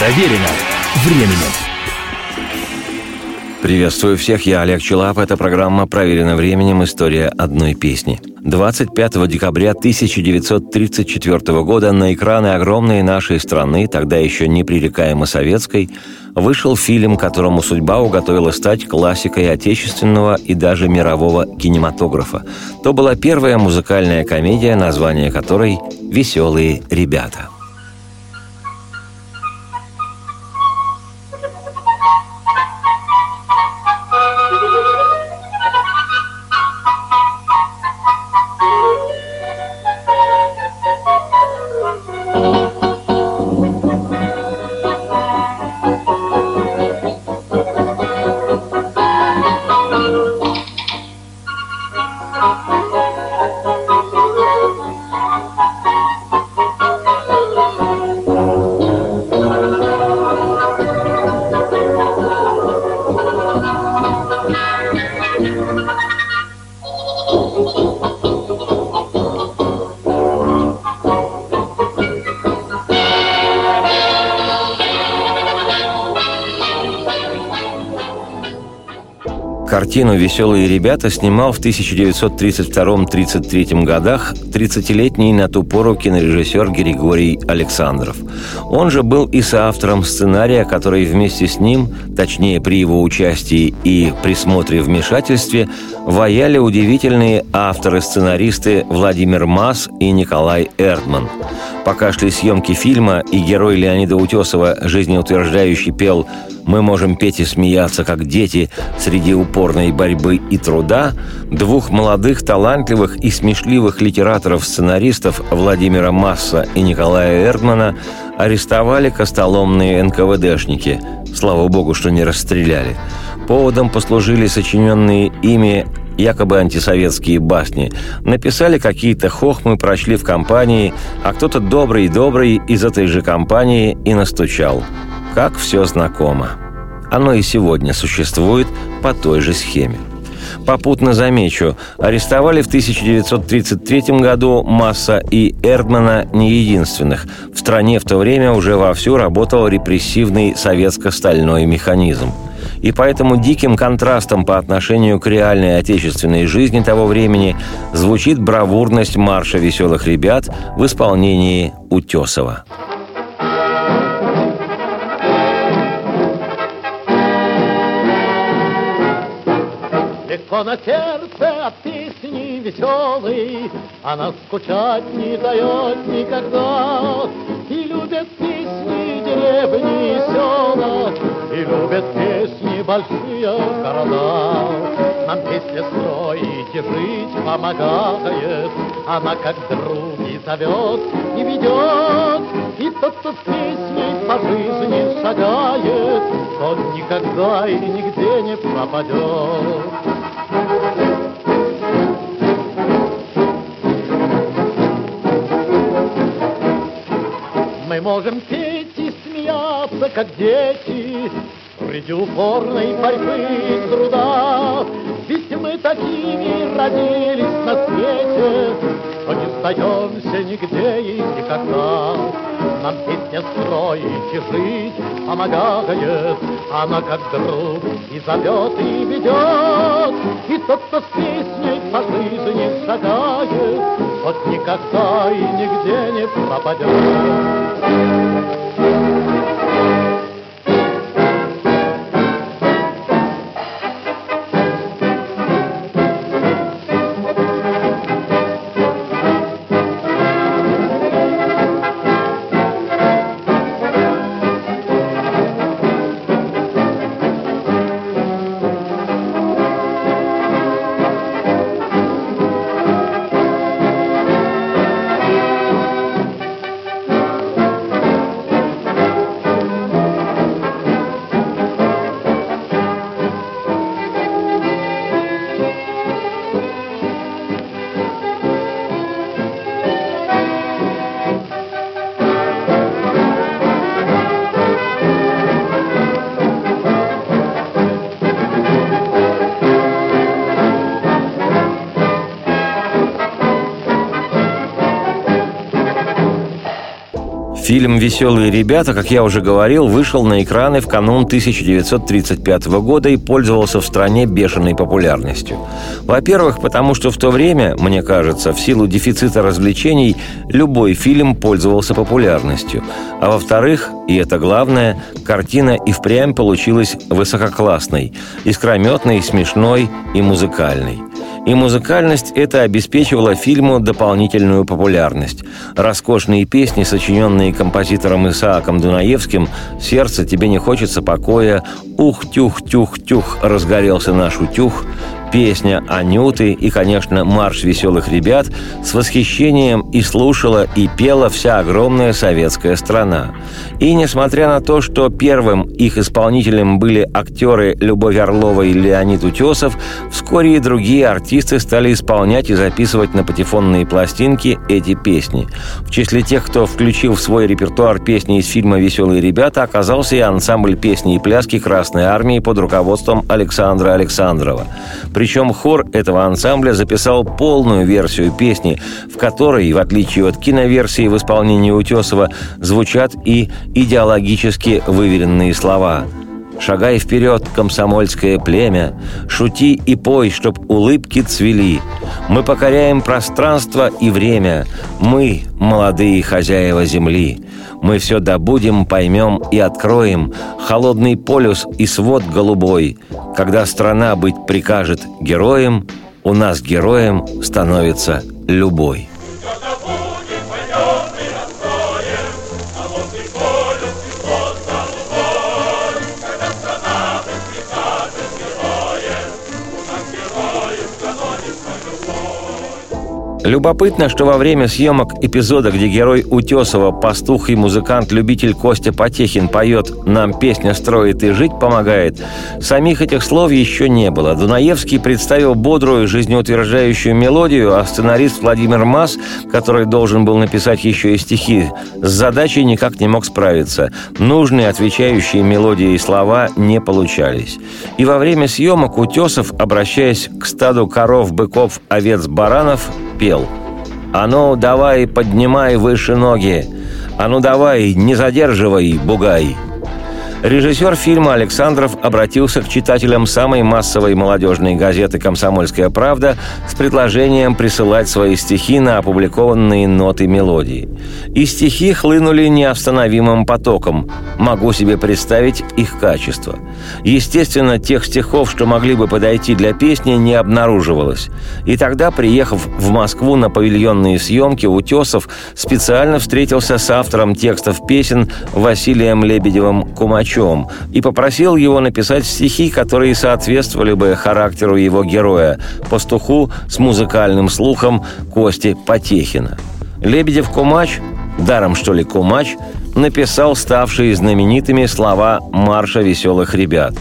Проверено временем. Приветствую всех, я Олег Челап. Это программа «Проверено временем. История одной песни». 25 декабря 1934 года на экраны огромной нашей страны, тогда еще непререкаемо советской, вышел фильм, которому судьба уготовила стать классикой отечественного и даже мирового кинематографа. То была первая музыкальная комедия, название которой «Веселые ребята». Картину «Веселые ребята» снимал в 1932-33 годах 30-летний на ту пору кинорежиссер Григорий Александров. Он же был и соавтором сценария, который вместе с ним, точнее при его участии и присмотре вмешательстве, ваяли удивительные авторы-сценаристы Владимир Мас и Николай Эрдман. Пока шли съемки фильма, и герой Леонида Утесова, жизнеутверждающий, пел мы можем петь и смеяться, как дети, среди упорной борьбы и труда, двух молодых, талантливых и смешливых литераторов-сценаристов Владимира Масса и Николая Эрдмана арестовали костоломные НКВДшники. Слава богу, что не расстреляли. Поводом послужили сочиненные ими якобы антисоветские басни. Написали какие-то хохмы, прочли в компании, а кто-то добрый-добрый из этой же компании и настучал – как все знакомо. Оно и сегодня существует по той же схеме. Попутно замечу, арестовали в 1933 году Масса и Эрдмана не единственных. В стране в то время уже вовсю работал репрессивный советско-стальной механизм. И поэтому диким контрастом по отношению к реальной отечественной жизни того времени звучит бравурность марша веселых ребят в исполнении Утесова. Легко на сердце от песни веселой, Она скучать не дает никогда. И любят песни деревни и села, И любят песни большие города. Нам песня строить и жить помогает, Она как друг и зовет, и ведет. И тот, кто с песней по жизни шагает, Тот никогда и нигде не пропадет. Мы можем петь смеяться, как дети, Среди упорной борьбы и труда. Ведь мы такими родились на свете, Что не сдаемся нигде и никогда. Нам песня строить и жить помогает, Она как друг и зовет, и ведет. И тот, кто с песней по жизни шагает, Тот никогда и нигде не пропадет. Фильм «Веселые ребята», как я уже говорил, вышел на экраны в канун 1935 года и пользовался в стране бешеной популярностью. Во-первых, потому что в то время, мне кажется, в силу дефицита развлечений, любой фильм пользовался популярностью. А во-вторых, и это главное, картина и впрямь получилась высококлассной, искрометной, смешной и музыкальной. И музыкальность это обеспечивала фильму дополнительную популярность. Роскошные песни, сочиненные композитором Исааком Дунаевским «Сердце тебе не хочется покоя», «Ух-тюх-тюх-тюх, разгорелся наш утюг», песня Анюты и, конечно, марш веселых ребят с восхищением и слушала, и пела вся огромная советская страна. И несмотря на то, что первым их исполнителем были актеры Любовь Орлова и Леонид Утесов, вскоре и другие артисты стали исполнять и записывать на патефонные пластинки эти песни. В числе тех, кто включил в свой репертуар песни из фильма «Веселые ребята», оказался и ансамбль песни и пляски Красной Армии под руководством Александра Александрова. Причем хор этого ансамбля записал полную версию песни, в которой, в отличие от киноверсии в исполнении Утесова, звучат и идеологически выверенные слова – Шагай вперед, комсомольское племя, Шути и пой, чтоб улыбки цвели. Мы покоряем пространство и время, Мы — молодые хозяева земли. Мы все добудем, поймем и откроем Холодный полюс и свод голубой. Когда страна быть прикажет героем, У нас героем становится любой. Любопытно, что во время съемок эпизода, где герой Утесова, пастух и музыкант-любитель Костя Потехин поет «Нам песня строит и жить помогает», самих этих слов еще не было. Дунаевский представил бодрую, жизнеутверждающую мелодию, а сценарист Владимир Мас, который должен был написать еще и стихи, с задачей никак не мог справиться. Нужные, отвечающие мелодии и слова не получались. И во время съемок Утесов, обращаясь к стаду коров, быков, овец, баранов, пел. «А ну, давай, поднимай выше ноги! А ну, давай, не задерживай, бугай!» Режиссер фильма Александров обратился к читателям самой массовой молодежной газеты «Комсомольская правда» с предложением присылать свои стихи на опубликованные ноты мелодии. И стихи хлынули неостановимым потоком. Могу себе представить их качество. Естественно, тех стихов, что могли бы подойти для песни, не обнаруживалось. И тогда, приехав в Москву на павильонные съемки, Утесов специально встретился с автором текстов песен Василием Лебедевым Кумачевым врачом и попросил его написать стихи, которые соответствовали бы характеру его героя, пастуху с музыкальным слухом Кости Потехина. Лебедев Кумач, даром что ли Кумач, написал ставшие знаменитыми слова «Марша веселых ребят».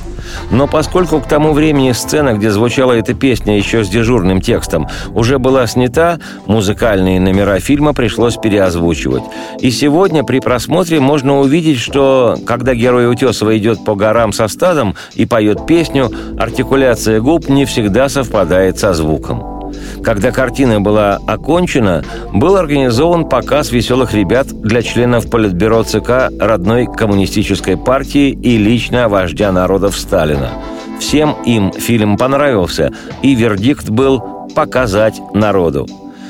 Но поскольку к тому времени сцена, где звучала эта песня еще с дежурным текстом, уже была снята, музыкальные номера фильма пришлось переозвучивать. И сегодня при просмотре можно увидеть, что когда герой Утесова идет по горам со стадом и поет песню, артикуляция губ не всегда совпадает со звуком. Когда картина была окончена, был организован показ веселых ребят для членов Политбюро ЦК родной коммунистической партии и лично вождя народов Сталина. Всем им фильм понравился, и вердикт был «показать народу».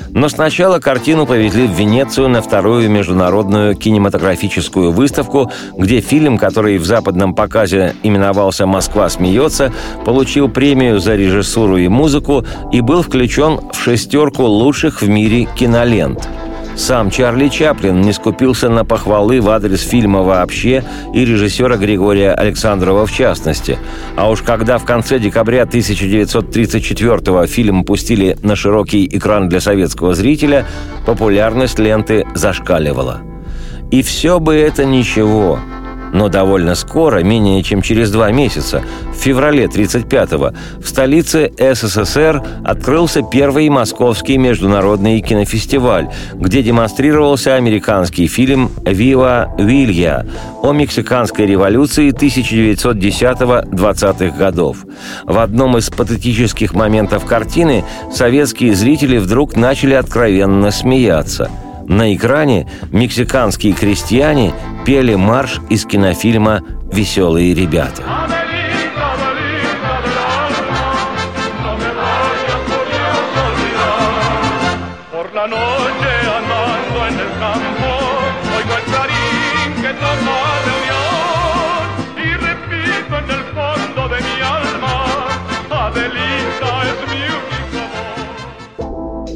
Но сначала картину повезли в Венецию на вторую международную кинематографическую выставку, где фильм, который в западном показе именовался «Москва смеется», получил премию за режиссуру и музыку и был включен в шестерку лучших в мире кинолент – сам Чарли Чаплин не скупился на похвалы в адрес фильма вообще и режиссера Григория Александрова в частности. А уж когда в конце декабря 1934-го фильм пустили на широкий экран для советского зрителя, популярность ленты зашкаливала. И все бы это ничего – но довольно скоро, менее чем через два месяца, в феврале 1935-го, в столице СССР открылся первый московский международный кинофестиваль, где демонстрировался американский фильм «Вива Вилья» о мексиканской революции 1910-20-х годов. В одном из патетических моментов картины советские зрители вдруг начали откровенно смеяться – На экране мексиканские крестьяне пели марш из кинофильма «Веселые ребята».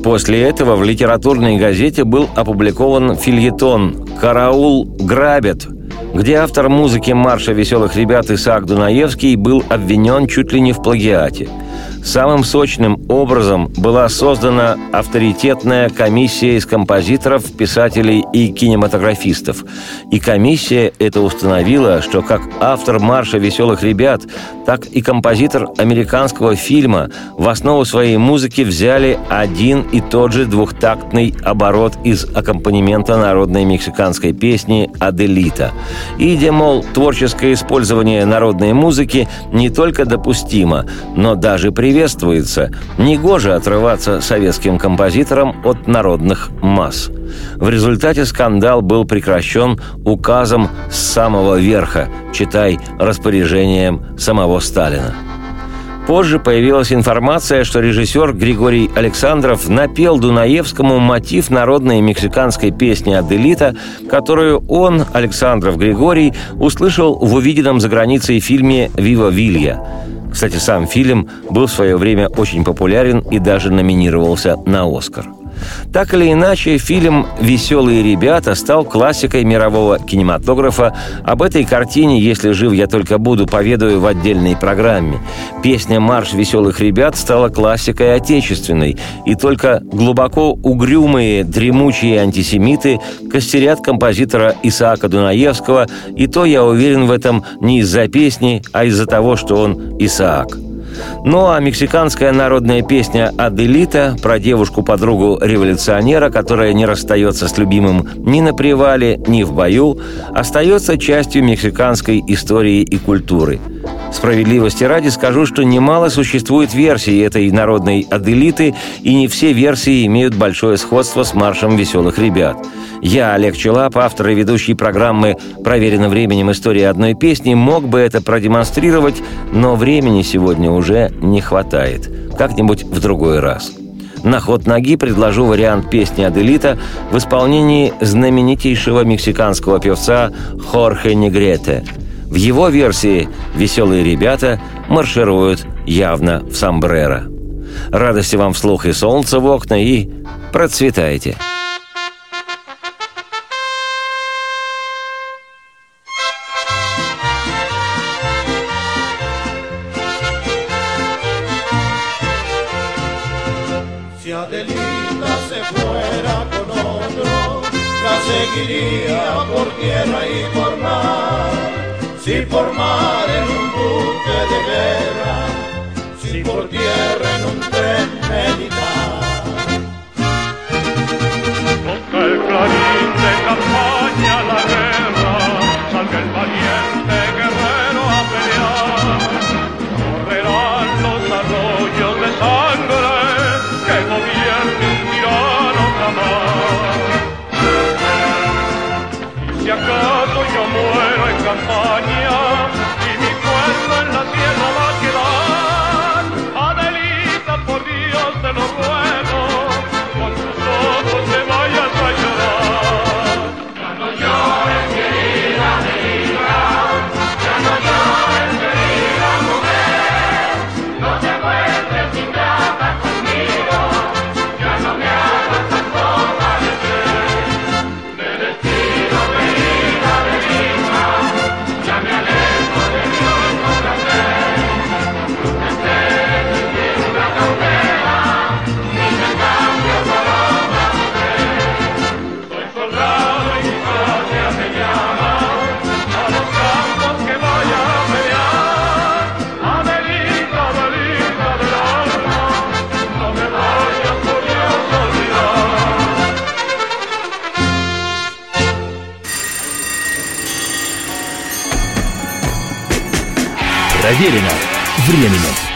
После этого в литературной газете был опубликован фильетон «Караул грабят», где автор музыки марша «Веселых ребят» Исаак Дунаевский был обвинен чуть ли не в плагиате – Самым сочным образом была создана авторитетная комиссия из композиторов, писателей и кинематографистов. И комиссия это установила, что как автор «Марша веселых ребят», так и композитор американского фильма в основу своей музыки взяли один и тот же двухтактный оборот из аккомпанемента народной мексиканской песни «Аделита». И, где, мол, творческое использование народной музыки не только допустимо, но даже при приветствуется. Негоже отрываться советским композиторам от народных масс. В результате скандал был прекращен указом с самого верха, читай, распоряжением самого Сталина. Позже появилась информация, что режиссер Григорий Александров напел Дунаевскому мотив народной мексиканской песни «Аделита», которую он, Александров Григорий, услышал в увиденном за границей фильме «Вива Вилья». Кстати, сам фильм был в свое время очень популярен и даже номинировался на «Оскар». Так или иначе, фильм «Веселые ребята» стал классикой мирового кинематографа. Об этой картине «Если жив я только буду» поведаю в отдельной программе. Песня «Марш веселых ребят» стала классикой отечественной, и только глубоко угрюмые, дремучие антисемиты костерят композитора Исаака Дунаевского, и то, я уверен в этом, не из-за песни, а из-за того, что он Исаак. Ну а мексиканская народная песня «Аделита» про девушку-подругу революционера, которая не расстается с любимым ни на привале, ни в бою, остается частью мексиканской истории и культуры. Справедливости ради скажу, что немало существует версий этой народной «Аделиты», и не все версии имеют большое сходство с маршем веселых ребят – я, Олег Челап, автор и ведущий программы «Проверено временем. История одной песни», мог бы это продемонстрировать, но времени сегодня уже не хватает. Как-нибудь в другой раз. На ход ноги предложу вариант песни Аделита в исполнении знаменитейшего мексиканского певца Хорхе Негрете. В его версии «Веселые ребята» маршируют явно в сомбреро. Радости вам вслух и солнца в окна, и процветайте! Seguiría por tierra y por mar, si por mar en un buque de guerra, si por tierra en un tren militar. Проверено временем.